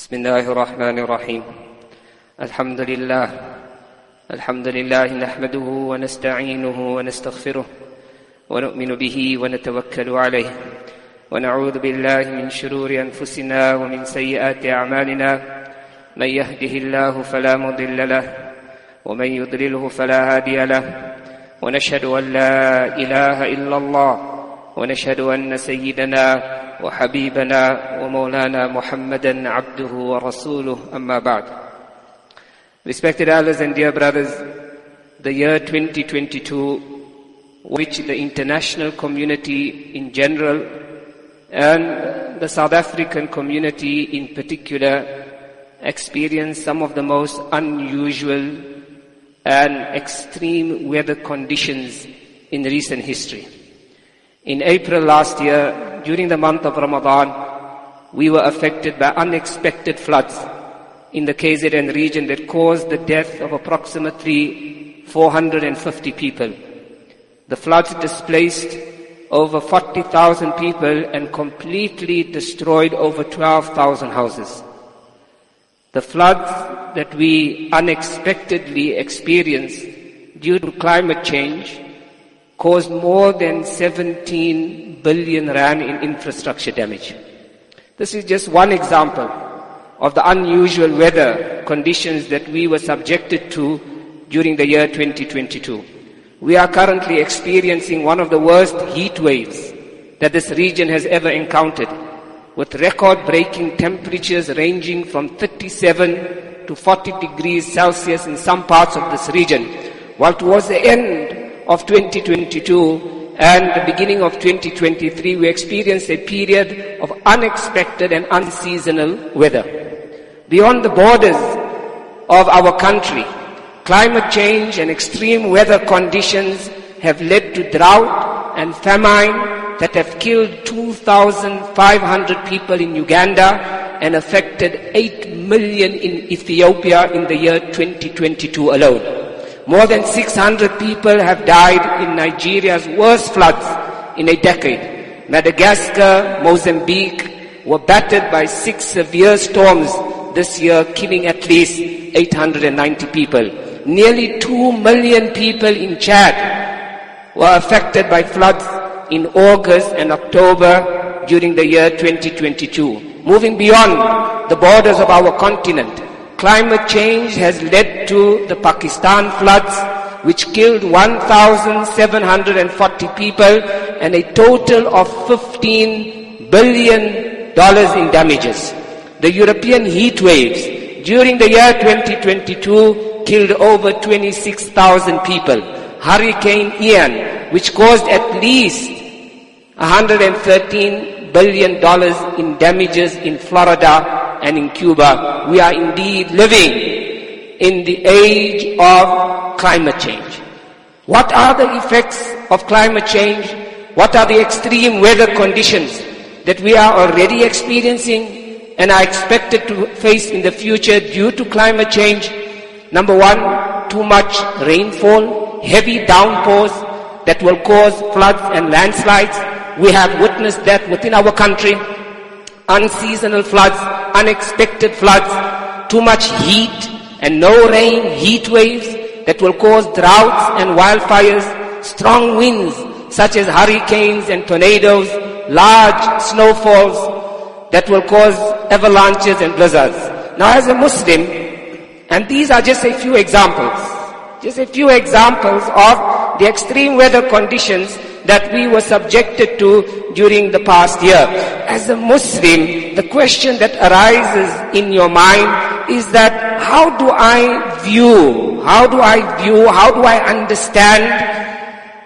بسم الله الرحمن الرحيم. الحمد لله. الحمد لله نحمده ونستعينه ونستغفره ونؤمن به ونتوكل عليه. ونعوذ بالله من شرور أنفسنا ومن سيئات أعمالنا. من يهده الله فلا مضل له ومن يضلله فلا هادي له. ونشهد أن لا إله إلا الله. ونشهد أن سيدنا وحبيبنا ومولانا محمدا عبده ورسوله اما بعد Respected elders and dear brothers, the year 2022, which the international community in general and the South African community in particular experienced some of the most unusual and extreme weather conditions in recent history. In April last year, during the month of Ramadan, we were affected by unexpected floods in the KZN region that caused the death of approximately 450 people. The floods displaced over 40,000 people and completely destroyed over 12,000 houses. The floods that we unexpectedly experienced due to climate change caused more than 17 billion rand in infrastructure damage. This is just one example of the unusual weather conditions that we were subjected to during the year 2022. We are currently experiencing one of the worst heat waves that this region has ever encountered, with record-breaking temperatures ranging from 37 to 40 degrees Celsius in some parts of this region, while towards the end of 2022 and the beginning of 2023, we experienced a period of unexpected and unseasonal weather. Beyond the borders of our country, climate change and extreme weather conditions have led to drought and famine that have killed 2,500 people in Uganda and affected 8 million in Ethiopia in the year 2022 alone. More than 600 people have died in Nigeria's worst floods in a decade. Madagascar, Mozambique were battered by six severe storms this year, killing at least 890 people. Nearly 2 million people in Chad were affected by floods in August and October during the year 2022. Moving beyond the borders of our continent, climate change has led to the Pakistan floods, which killed 1,740 people and a total of 15 billion dollars in damages. The European heat waves during the year 2022 killed over 26,000 people. Hurricane Ian, which caused at least 113 billion dollars in damages in Florida and in Cuba. We are indeed living in the age of climate change. What are the effects of climate change? What are the extreme weather conditions that we are already experiencing and are expected to face in the future due to climate change? Number one, too much rainfall, heavy downpours that will cause floods and landslides. We have witnessed that within our country. Unseasonal floods, unexpected floods, too much heat and no rain, heat waves that will cause droughts and wildfires, strong winds such as hurricanes and tornadoes, large snowfalls that will cause avalanches and blizzards. Now as a Muslim, and these are just a few examples, just a few examples of the extreme weather conditions that we were subjected to during the past year. As a Muslim, the question that arises in your mind is that how do I view, how do I view, how do I understand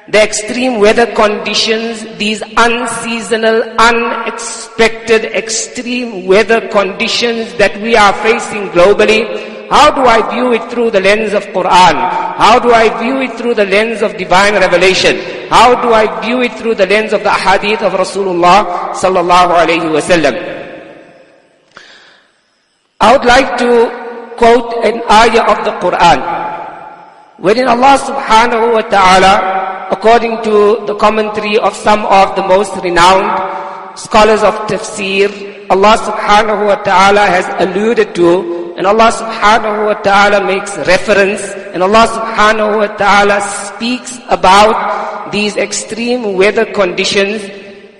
the extreme weather conditions, these unseasonal, unexpected extreme weather conditions that we are facing globally, how do I view it through the lens of Quran? How do I view it through the lens of divine revelation? How do I view it through the lens of the hadith of Rasulullah sallallahu alayhi wasallam? I would like to quote an ayah of the Quran. Wherein Allah subhanahu wa ta'ala, according to the commentary of some of the most renowned scholars of tafsir, Allah subhanahu wa ta'ala has alluded to, and Allah subhanahu wa ta'ala makes reference, and Allah subhanahu wa ta'ala speaks about these extreme weather conditions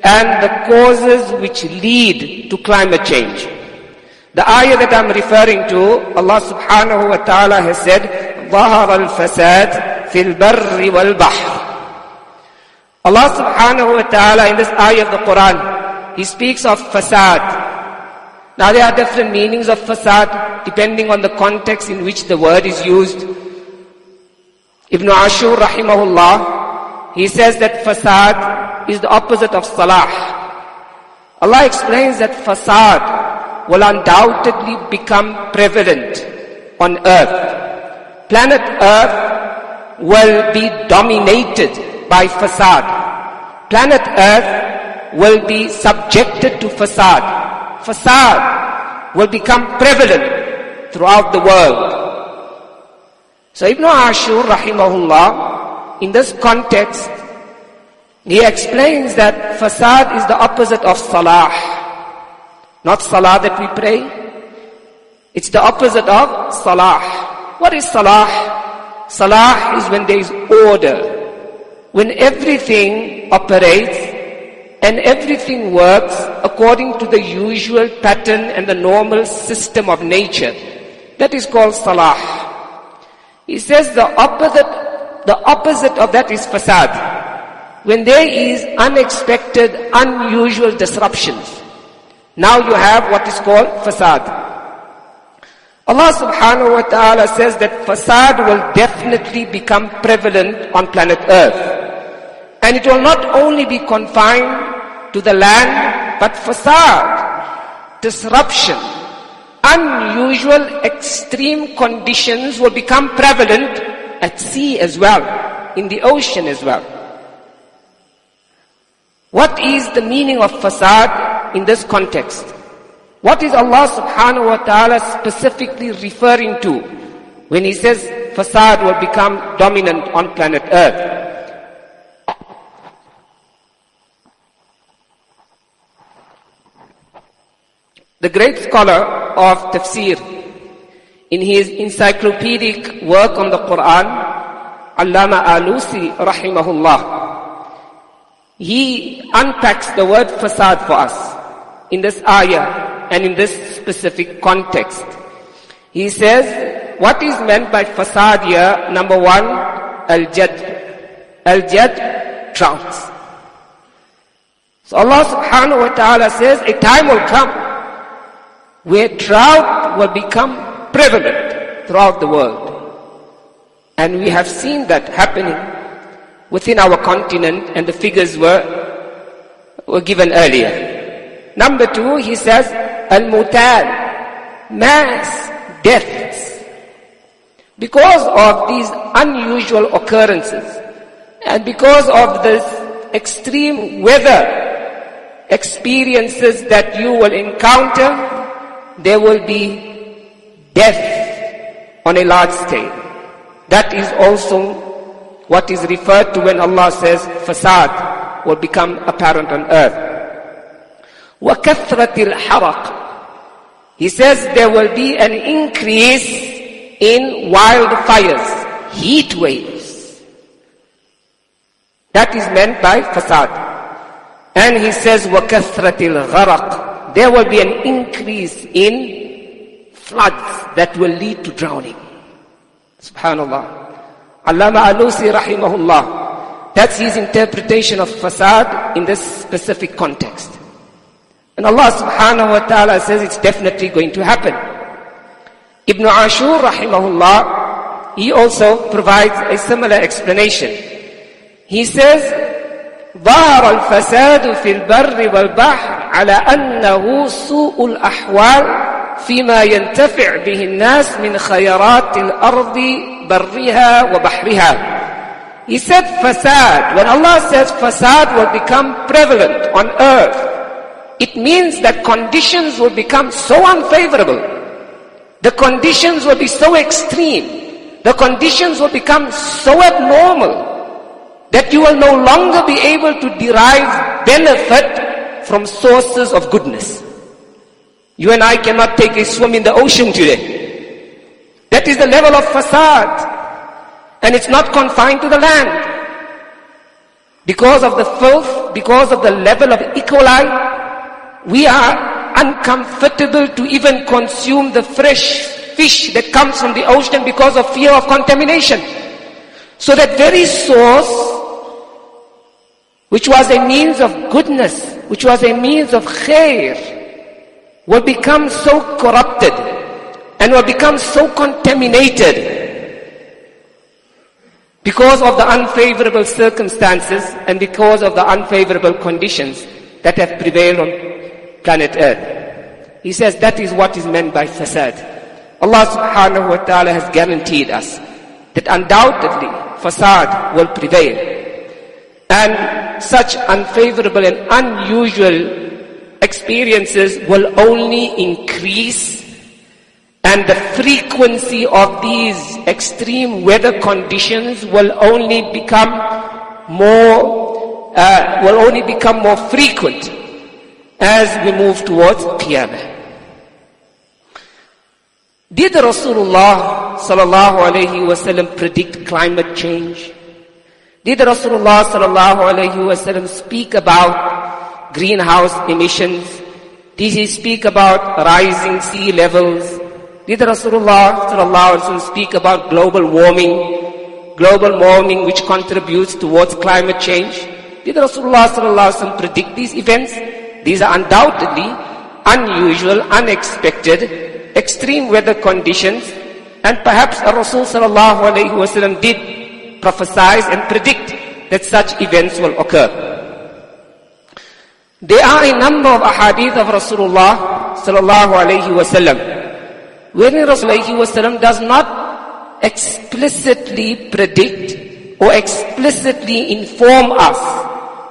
and the causes which lead to climate change. The ayah that I'm referring to, Allah subhanahu wa ta'ala has said, ظهر الفساد في البر والبحر. Allah subhanahu wa ta'ala in this ayah of the Quran, He speaks of fasad. now there are different meanings of fasad depending on the context in which the word is used. Ibn Ashur rahimahullah, he says that fasad is the opposite of salah. Allah explains that fasad will undoubtedly become prevalent on earth. Planet earth will be dominated by fasad. Planet earth will be subjected to fasad. Fasad will become prevalent throughout the world. So Ibn Ashur rahimahullah, in this context, he explains that fasad is the opposite of salah. Not salah that we pray. It's the opposite of salah. What is salah? Salah is when there is order. When everything operates and everything works according to the usual pattern and the normal system of nature. That is called salah. He says the opposite, the opposite of that is fasad when there is unexpected, unusual disruptions. Now you have what is called fasad. Allah subhanahu wa ta'ala says that fasad will definitely become prevalent on planet earth. And it will not only be confined to the land, but fasad, disruption, unusual extreme conditions will become prevalent at sea as well, in the ocean as well. What is the meaning of fasad in this context? What is Allah subhanahu wa ta'ala specifically referring to when He says fasad will become dominant on planet earth? The great scholar of tafsir in his encyclopedic work on the Quran, Allama Alusi rahimahullah, he unpacks the word fasad for us in this ayah and in this specific context. He says, what is meant by fasad here? Number one, al-jad. Al-jad, droughts. So Allah subhanahu wa ta'ala says, a time will come where drought will become prevalent throughout the world. And we have seen that happening within our continent and the figures were, were given earlier. Number two, he says, al-mutal, mass deaths. Because of these unusual occurrences and because of this extreme weather experiences that you will encounter, there will be death on a large scale. That is also what is referred to when Allah says fasad will become apparent on earth. وَكَثْرَةِ الْحَرَقِ He says there will be an increase in wildfires, heat waves. That is meant by fasad. And he says وَكَثْرَةِ الْغَرَقِ there will be an increase in floods that will lead to drowning. Subhanallah. Allama Alusi rahimahullah. That's his interpretation of fasad in this specific context. And Allah subhanahu wa ta'ala says it's definitely going to happen. Ibn Ashur rahimahullah, he also provides a similar explanation. He says, ظهر الفساد في البر والبحر على أنه سوء الأحوال فيما ينتفع به الناس من خيرات الأرض برها وبحرها. He said fasad. When Allah says fasad will become prevalent on earth, it means that conditions will become so unfavorable. The conditions will be so extreme. The conditions will become so abnormal that you will no longer be able to derive benefit from sources of goodness. You and I cannot take a swim in the ocean today. That is the level of fasad. And it's not confined to the land. Because of the filth, because of the level of E. coli, we are uncomfortable to even consume the fresh fish that comes from the ocean because of fear of contamination. So that very source, which was a means of goodness, which was a means of khair, will become so corrupted and will become so contaminated because of the unfavorable circumstances and because of the unfavorable conditions that have prevailed on planet Earth. He says that is what is meant by fasad. Allah subhanahu wa ta'ala has guaranteed us that undoubtedly fasad will prevail. And such unfavorable and unusual experiences will only increase and the frequency of these extreme weather conditions will only become more, uh, will only become more frequent as we move towards Qiyamah. Did Rasulullah sallallahu alayhi wasallam predict climate change? Did Rasulullah sallallahu alayhi wasallam speak about greenhouse emissions? Did he speak about rising sea levels? Did Rasulullah sallallahu wasallam speak about global warming, global warming which contributes towards climate change? Did Rasulullah sallallahu alayhi wasallam predict these events? These are undoubtedly unusual, unexpected, extreme weather conditions, and perhaps Rasul sallallahu alayhi wasallam did prophesize and predict that such events will occur. There are a number of ahadith of Rasulullah sallallahu alayhi wasallam wherein Rasulullah does not explicitly predict or explicitly inform us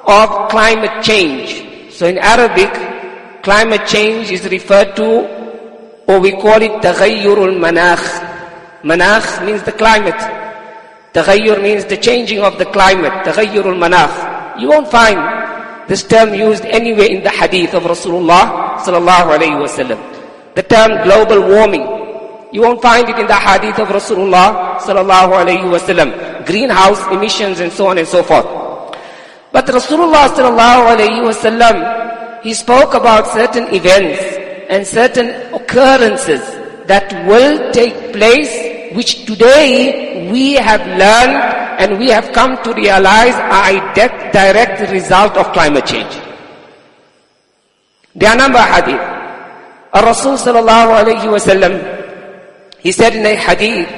of climate change. So in Arabic, climate change is referred to, or we call it taghayyurul manakh. Manakh means the climate. Taghayyur means the changing of the climate. Taghayyurul manakh. You won't find this term used anywhere in the hadith of Rasulullah sallallahu alayhi wasallam. The term global warming, you won't find it in the hadith of Rasulullah sallallahu alayhi wasallam. Greenhouse emissions and so on and so forth. But Rasulullah sallallahu alayhi wasallam, he spoke about certain events and certain occurrences that will take place which today we have learned and we have come to realize are a direct result of climate change. There are a number of hadith. Rasul sallallahu alayhi wasallam, he said in a hadith,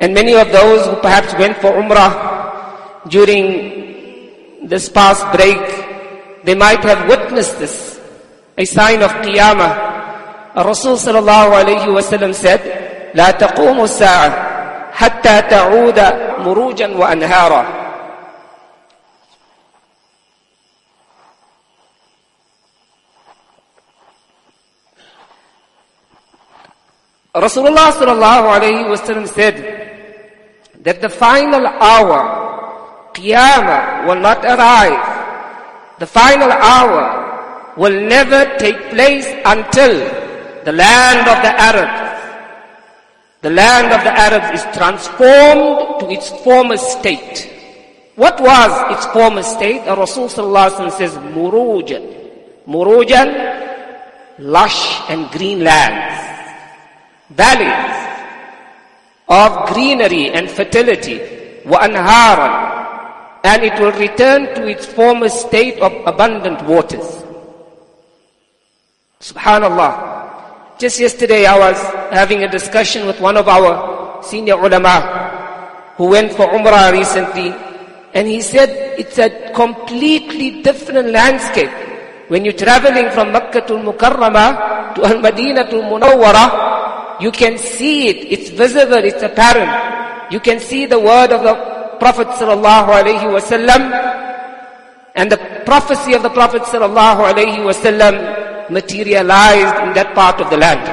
and many of those who perhaps went for Umrah during this past break, they might have witnessed this, a sign of Qiyamah. Rasul sallallahu alayhi wasallam said, لا تقوم الساعة حتى تعود مروجا وأنهارا Rasulullah sallallahu alayhi wasallam said that the final hour, Qiyamah, will not arrive. The final hour will never take place until the land of the Arabs, the land of the Arabs is transformed to its former state. What was its former state? The Rasul sallallahu says, Murujan. Murujan, lush and green lands valleys of greenery and fertility, وَأَنْهَارًا and it will return to its former state of abundant waters. Subhanallah. Just yesterday I was having a discussion with one of our senior ulama who went for Umrah recently and he said it's a completely different landscape. When you're traveling from Makkah to Mukarramah to Al-Madinah to Munawwarah, you can see it. It's visible. It's apparent. You can see the word of the Prophet sallallahu alaihi wasallam and the prophecy of the Prophet sallallahu alaihi wasallam materialized in that part of the land.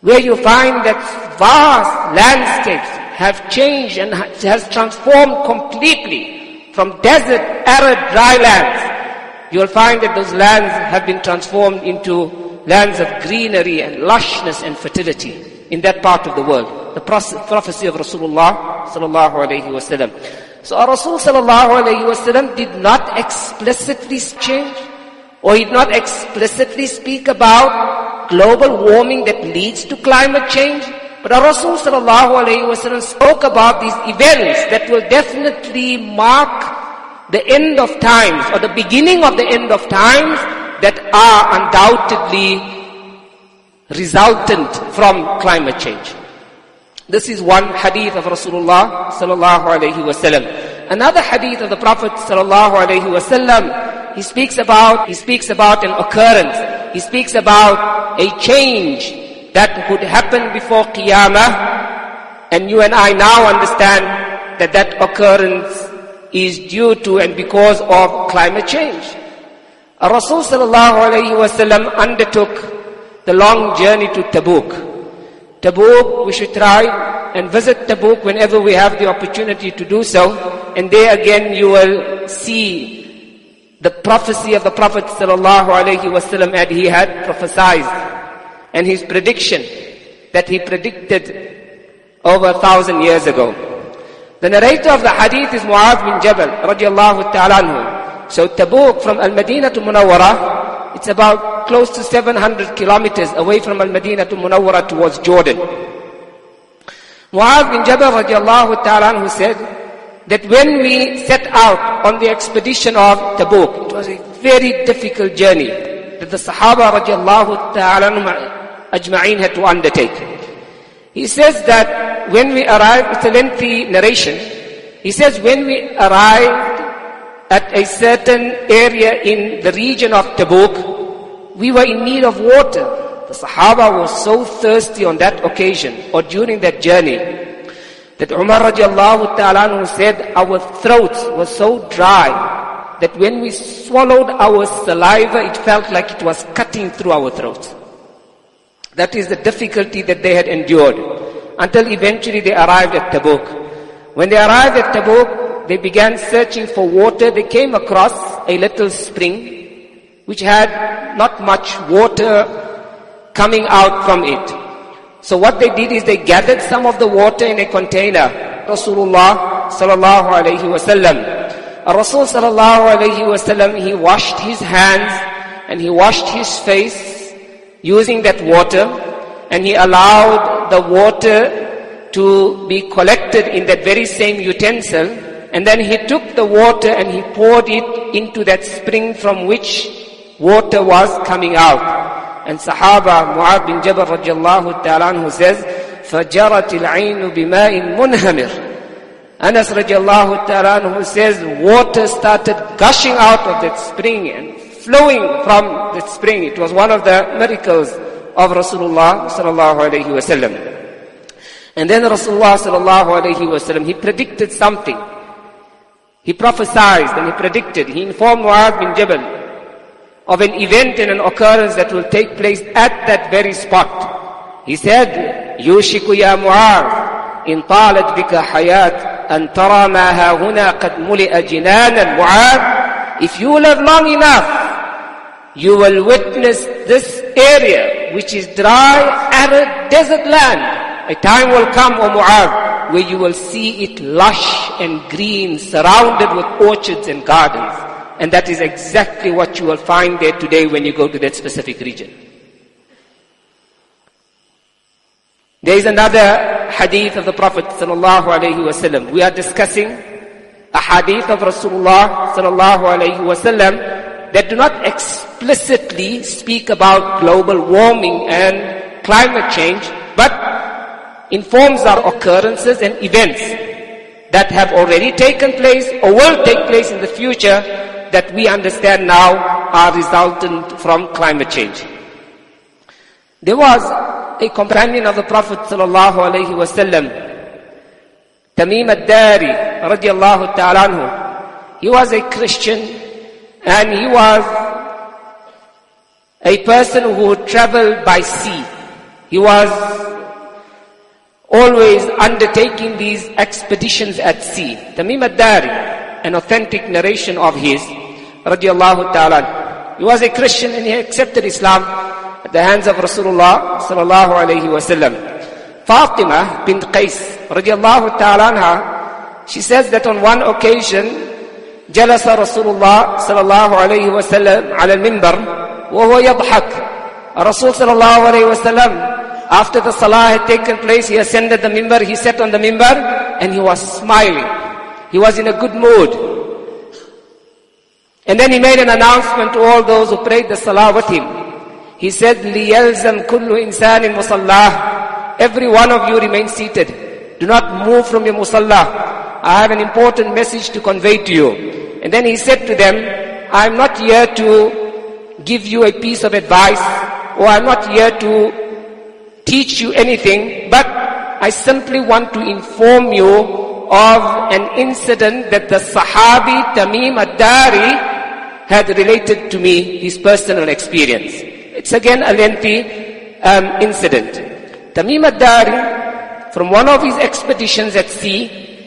Where you find that vast landscapes have changed and has transformed completely from desert, arid, dry lands you will find that those lands have been transformed into lands of greenery and lushness and fertility in that part of the world. The prophecy of Rasulullah sallallahu alayhi wasallam. So our Rasul sallallahu alayhi wasallam did not explicitly change or he did not explicitly speak about global warming that leads to climate change. But our Rasul sallallahu spoke about these events that will definitely mark the end of times or the beginning of the end of times that are undoubtedly resultant from climate change. This is one hadith of Rasulullah sallallahu alayhi. Another hadith of the Prophet sallallahu alayhi he speaks about, he speaks about an occurrence. He speaks about a change that would happen before Qiyamah. And you and I now understand that that occurrence is due to and because of climate change. Rasul sallallahu alayhi wasallam undertook the long journey to Tabuk. Tabuk, we should try and visit Tabuk whenever we have the opportunity to do so. And there again you will see prophecy of the Prophet wasallam and he had prophesied and his prediction that he predicted over a thousand years ago. The narrator of the hadith is Mu'adh bin Jabal radiallahu ta'ala. So Tabuk from Al-Madinah to Munawwara, it's about close to 700 kilometers away from Al-Madinah to Munawwara towards Jordan. Mu'adh bin Jabal radiallahu ta'ala said that when we set out on the expedition of Tabuk, it was a very difficult journey that the Sahaba radiallahu ta'ala ajma'in had to undertake. He says that when we arrived, it's a lengthy narration. He says when we arrived at a certain area in the region of Tabuk, we were in need of water. The Sahaba was so thirsty on that occasion or during that journey that Umar radiallahu ta'ala said our throats were so dry that when we swallowed our saliva, it felt like it was cutting through our throats. That is the difficulty that they had endured until eventually they arrived at Tabuk. When they arrived at Tabuk, they began searching for water. They came across a little spring which had not much water coming out from it. So what they did is they gathered some of the water in a container. Rasulullah sallallahu alayhi wasallam. Rasul sallallahu alayhi wasallam, he washed his hands and he washed his face using that water and he allowed the water to be collected in that very same utensil and then he took the water and he poured it into that spring from which water was coming out. And Sahaba Mu'adh bin Jabal radiallahu ta'ala anhu says, فَجَرَتِ الْعَيْنُ بِمَاءٍ مُنْهَمِرٍ Anas radiallahu ta'ala who says water started gushing out of that spring and flowing from that spring. It was one of the miracles of Rasulullah sallallahu alayhi wasallam. And then Rasulullah sallallahu alayhi wasallam, he predicted something. He prophesied and he predicted. He informed Mu'adh bin Jabal of an event and an occurrence that will take place at that very spot. He said, يوشك يا معاذ إن طالت بك حياة أن ترى ما ها هنا قد ملئ جنانا معاذ If you live long enough, you will witness this area which is dry, arid, desert land. A time will come, O Mu'adh, where you will see it lush and green, surrounded with orchards and gardens. And that is exactly what you will find there today when you go to that specific region. There is another hadith of the Prophet sallallahu alaihi wasallam. We are discussing a hadith of Rasulullah sallallahu alaihi wasallam that do not explicitly speak about global warming and climate change, but informs our occurrences and events that have already taken place or will take place in the future that we understand now are resultant from climate change. There was a companion of the Prophet sallallahu alaihi wasallam, Tamim ad-Dari radiallahu ta'ala He was a Christian and he was a person who traveled by sea. He was always undertaking these expeditions at sea. Tamim ad-Dari, an authentic narration of his, radiallahu ta'ala. He was a Christian and he accepted Islam at the hands of Rasulullah sallallahu alayhi wasallam. Fatima bint Qais radiallahu ta'ala she says that on one occasion جلس رسول الله صلى الله عليه وسلم على المنبر وهو يضحك Rasul صلى الله عليه وسلم after the salah had taken place he ascended the minbar he sat on the minbar and he was smiling he was in a good mood and then he made an announcement to all those who prayed the salah with him he said لِيَلْزَمْ كُلُّ إِنسَانٍ مُصَلَّاهِ Every one of you remain seated. Do not move from your musalla. I have an important message to convey to you. And then he said to them, I'm not here to give you a piece of advice or I'm not here to teach you anything, but I simply want to inform you of an incident that the Sahabi Tamim ad-Dari had related to me, his personal experience. It's again a lengthy um, incident. Tamim ad-Dari, from one of his expeditions at sea,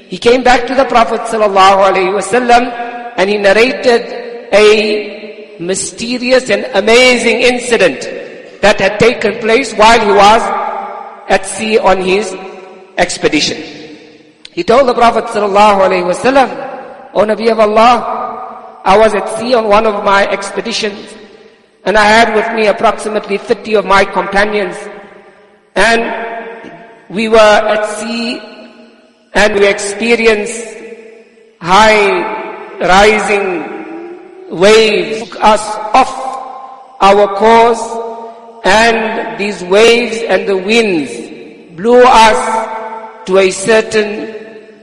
he came back to the Prophet ﷺ and he narrated a mysterious and amazing incident that had taken place while he was at sea on his expedition. He told the Prophet ﷺ, O Nabi of Allah, I was at sea on one of my expeditions and I had with me approximately 30 of my companions. And we were at sea and we experienced high rising waves took us off our course and these waves and the winds blew us to a certain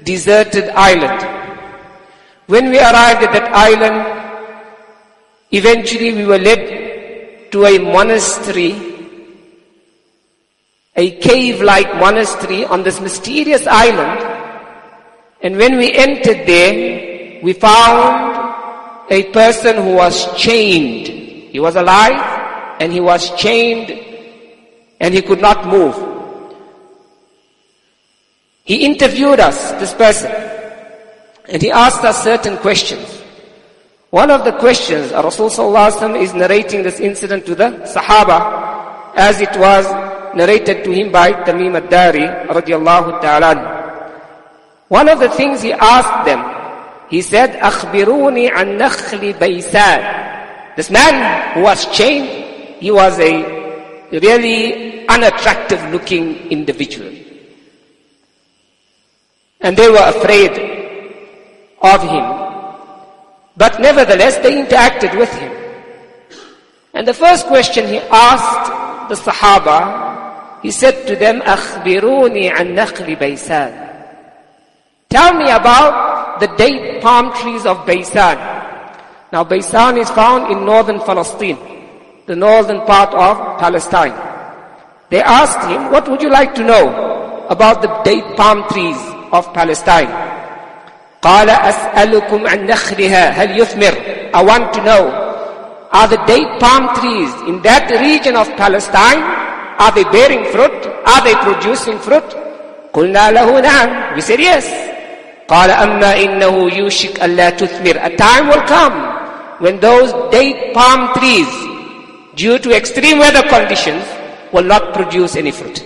deserted island. When we arrived at that island, eventually we were led to a monastery, a cave-like monastery on this mysterious island. And when we entered there, we found a person who was chained. He was alive and he was chained and he could not move. He interviewed us, this person, and he asked us certain questions. One of the questions, Rasul is narrating this incident to the Sahaba as it was narrated to him by Tamim ad-Dari radiallahu ta'ala. One of the things he asked them, he said, أخبروني عن نخل بيسان. This man who was chained, he was a really unattractive looking individual. And they were afraid of him. But nevertheless, they interacted with him. And the first question he asked the Sahaba, he said to them, أخبروني عن نخل بيسان. Tell me about the date palm trees of Baysan. Now Baysan is found in northern Palestine, the northern part of Palestine. They asked him, what would you like to know about the date palm trees of Palestine? قال أسألكم عن نخلها هل يثمر I want to know are the date palm trees in that region of Palestine are they bearing fruit are they producing fruit قلنا له نعم we said yes قال أما إنه يوشك ألا تثمر a time will come when those date palm trees due to extreme weather conditions will not produce any fruit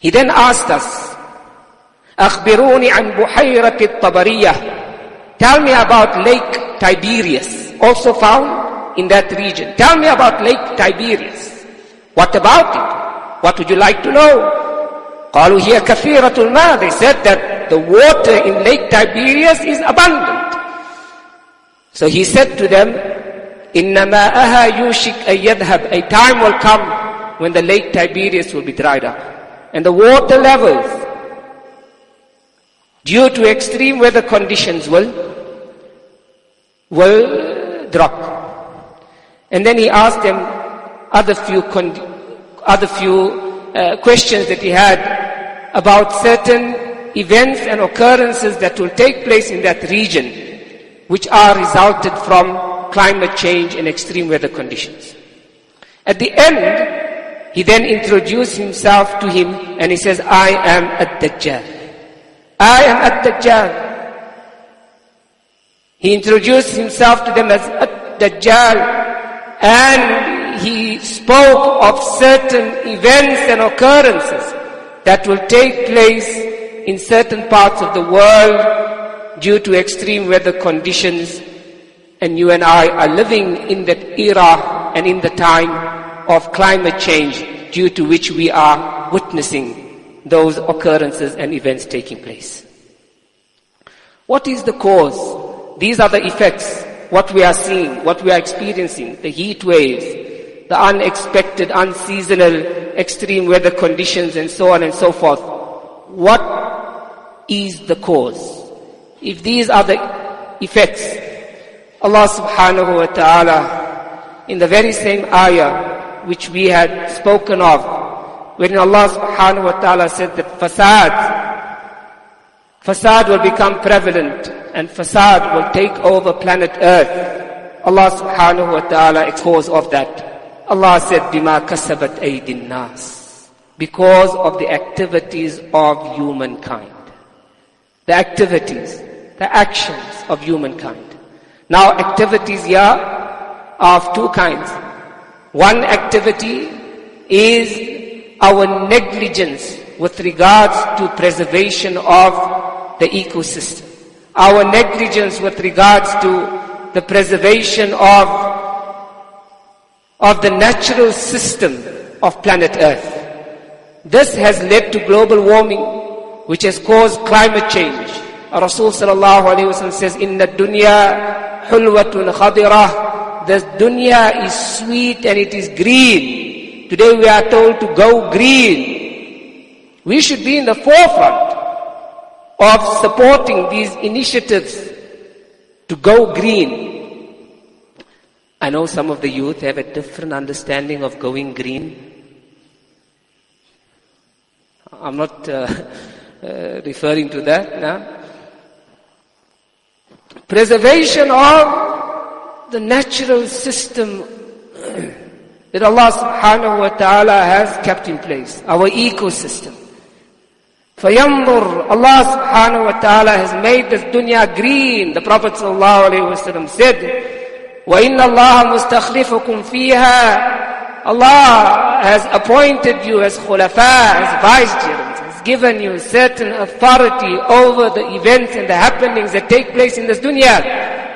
he then asked us أخبروني عن بحيرة الطبرية Tell me about Lake Tiberias, also found in that region. Tell me about Lake Tiberias. What about it? What would you like to know? قالوا هي كثيرة الماء. They said that the water in Lake Tiberias is abundant. So he said to them, إن ماءها يوشك أن يذهب. A time will come when the Lake Tiberias will be dried up. And the water levels due to extreme weather conditions will, will drop. And then he asked them other few, other few uh, questions that he had about certain events and occurrences that will take place in that region, which are resulted from climate change and extreme weather conditions. At the end, he then introduced himself to him and he says, I am a Dajjal. I am at Dajjal. He introduced himself to them as At Dajjal and he spoke of certain events and occurrences that will take place in certain parts of the world due to extreme weather conditions and you and I are living in that era and in the time of climate change due to which we are witnessing those occurrences and events taking place. What is the cause these are the effects, what we are seeing, what we are experiencing, the heat waves, the unexpected, unseasonal, extreme weather conditions and so on and so forth. What is the cause? If these are the effects, Allah subhanahu wa ta'ala, in the very same ayah which we had spoken of, when Allah subhanahu wa ta'ala said that fasad, fasad will become prevalent and fasad will take over planet earth. Allah subhanahu wa ta'ala cause of that. Allah said, bima kasabat aydin nas. Because of the activities of humankind. The activities, the actions of humankind. Now activities here are of two kinds. One activity is our negligence with regards to preservation of the ecosystem our negligence with regards to the preservation of, of the natural system of planet Earth. This has led to global warming, which has caused climate change. Rasul sallallahu alayhi wa says, Inna dunya hulwatun khadirah. The dunya is sweet and it is green. Today we are told to go green. We should be in the forefront of supporting these initiatives to go green. I know some of the youth have a different understanding of going green. I'm not uh, uh, referring to that now. Preservation of the natural system that Allah subhanahu wa ta'ala has kept in place, our ecosystem. فَيَنْظُرْ Allah subhanahu wa ta'ala has made this dunya green. The Prophet sallallahu alayhi wa sallam said, وَإِنَّ اللَّهَ مُسْتَخْلِفُكُمْ فِيهَا Allah has appointed you as khulafa, as vicegerents, has given you certain authority over the events and the happenings that take place in this dunya.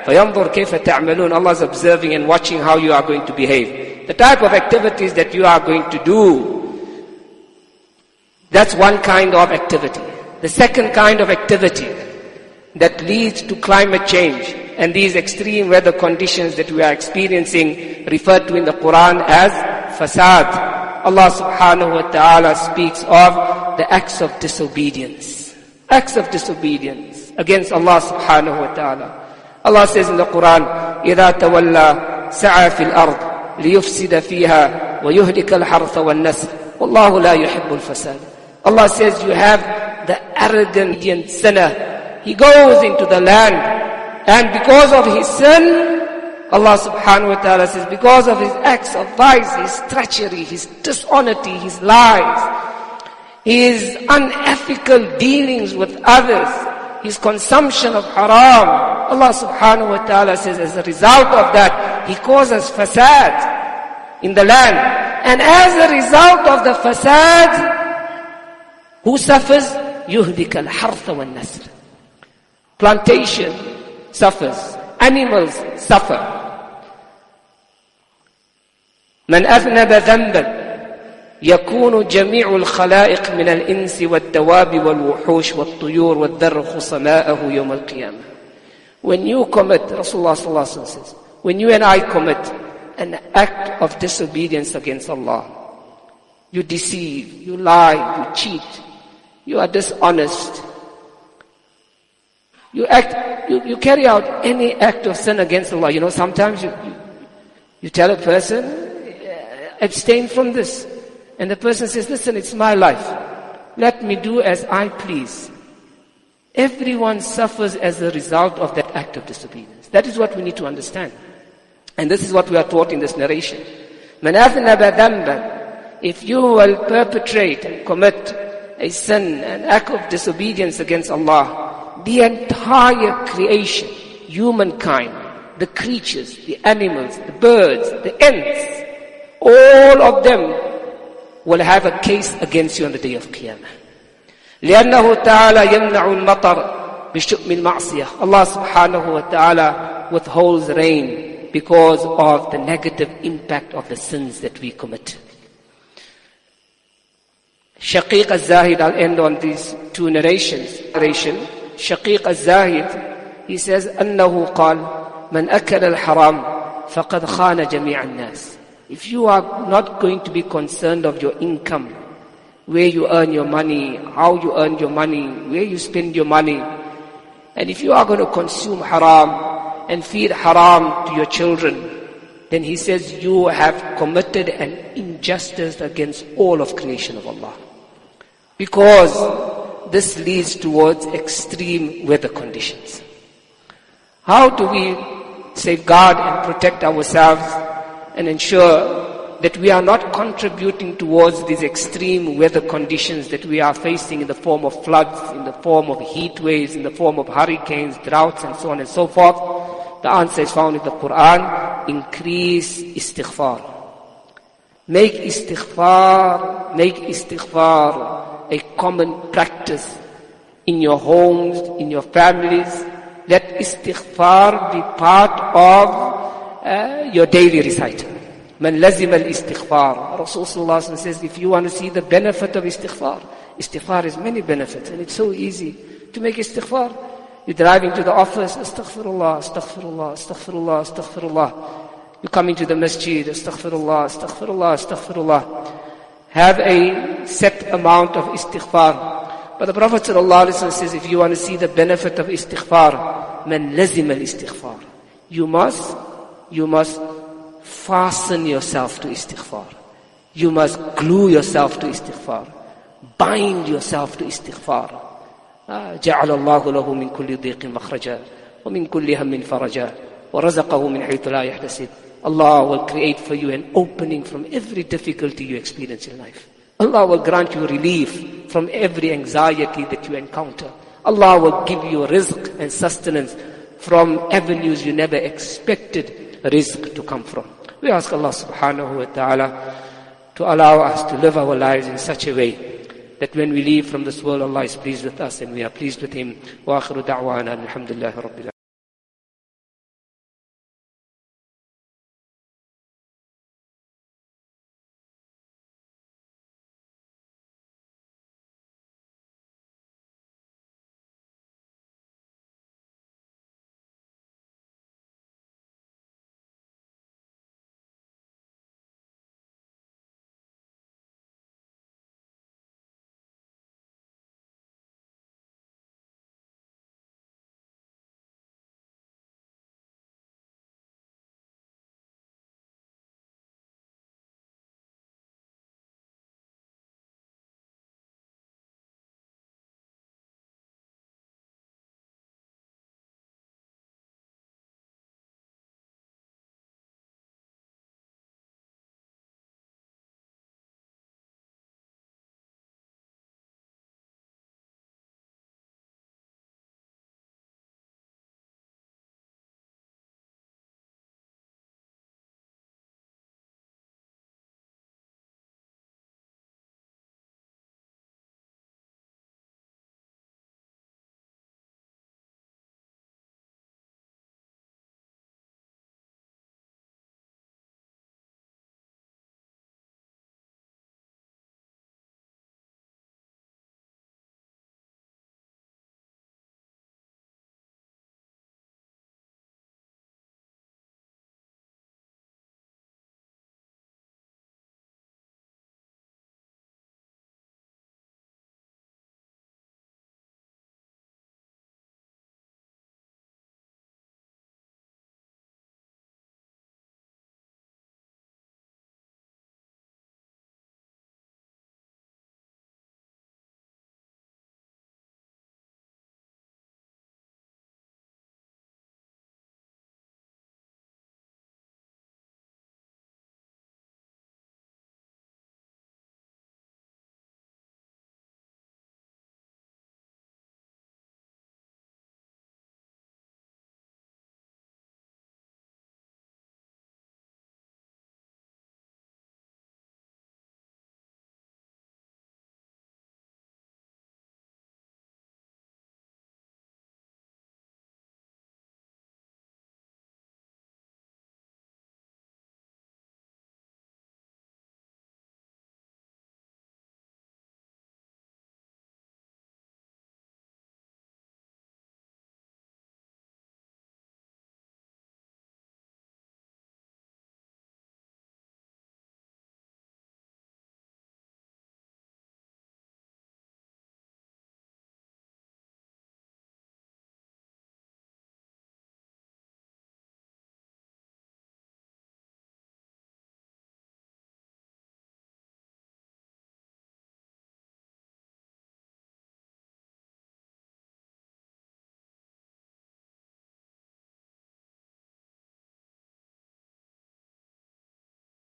فَيَنْظُرْ كَيْفَ تَعْمَلُونَ Allah is observing and watching how you are going to behave. The type of activities that you are going to do, that's one kind of activity. The second kind of activity that leads to climate change and these extreme weather conditions that we are experiencing referred to in the Quran as fasad. Allah subhanahu wa ta'ala speaks of the acts of disobedience. Acts of disobedience against Allah subhanahu wa ta'ala. Allah says in the Quran, إِذَا تَوَلَّى سَعَى فِي الْأَرْضِ لِيُفْسِدَ فِيهَا وَيُهْلِكَ الْحَرْثَ وَالنَّسْلِ وَاللَّهُ لَا يُحِبُّ الْفَسَادِ Allah says you have the arrogant sinner. He goes into the land and because of his sin, Allah subhanahu wa ta'ala says, because of his acts of vice, his treachery, his dishonesty, his lies, his unethical dealings with others, his consumption of haram, Allah subhanahu wa ta'ala says, as a result of that, he causes fasad in the land. And as a result of the fasad, who suffers? يهلك الحرث والنسل. Plantation suffers. Animals suffer. من أذنب ذنبا يكون جميع الخلائق من الإنس والدواب والوحوش والطيور والذر خصماءه يوم القيامة. When you commit, Rasulullah says, when you and I commit an act of disobedience against Allah, you deceive, you lie, you cheat, you are dishonest. You act, you, you carry out any act of sin against Allah. You know, sometimes you, you, you tell a person, uh, abstain from this. And the person says, listen, it's my life. Let me do as I please. Everyone suffers as a result of that act of disobedience. That is what we need to understand. And this is what we are taught in this narration. If you will perpetrate and commit a sin, an act of disobedience against Allah, the entire creation humankind, the creatures, the animals, the birds, the ants, all of them will have a case against you on the day of Qiyamah. لأنه تعالى يمنع المطر بشؤم المعصية. Allah subhanahu wa ta'ala withholds rain because of the negative impact of the sins that we commit. Shaqiq al-Zahid, I'll end on these two narrations. Narration. Shaqiq al-Zahid, he says, أنه قال من أكل الحرام فقد خان جميع الناس. If you are not going to be concerned of your income, where you earn your money, how you earn your money, where you spend your money, and if you are going to consume haram and feed haram to your children, then he says you have committed an injustice against all of creation of Allah. Because this leads towards extreme weather conditions. How do we safeguard and protect ourselves and ensure that we are not contributing towards these extreme weather conditions that we are facing in the form of floods, in the form of heat waves, in the form of hurricanes, droughts and so on and so forth? The answer is found in the Quran. Increase istighfar. Make istighfar, make istighfar a common practice in your homes, in your families. Let istighfar be part of uh, your daily recital. Man lazim al istighfar. Rasulullah says, if you want to see the benefit of istighfar, istighfar has many benefits and it's so easy to make istighfar you're driving to the office astaghfirullah astaghfirullah astaghfirullah astaghfirullah you're coming to the masjid astaghfirullah astaghfirullah astaghfirullah have a set amount of istighfar. But the Prophet ﷺ says, if you want to see the benefit of istighfar, man lazim al-istighfar. You must, you must fasten yourself to istighfar. You must glue yourself to istighfar. Bind yourself to istighfar. جعل الله له من كل ضيق مخرجا ومن كل هم فرجا ورزقه من حيث لا يحتسب Allah will create for you an opening from every difficulty you experience in life. Allah will grant you relief from every anxiety that you encounter. Allah will give you rizq and sustenance from avenues you never expected rizq to come from. We ask Allah subhanahu wa ta'ala to allow us to live our lives in such a way that when we leave from this world, Allah is pleased with us and we are pleased with Him. وآخر دعوانا الحمد لله رب العالمين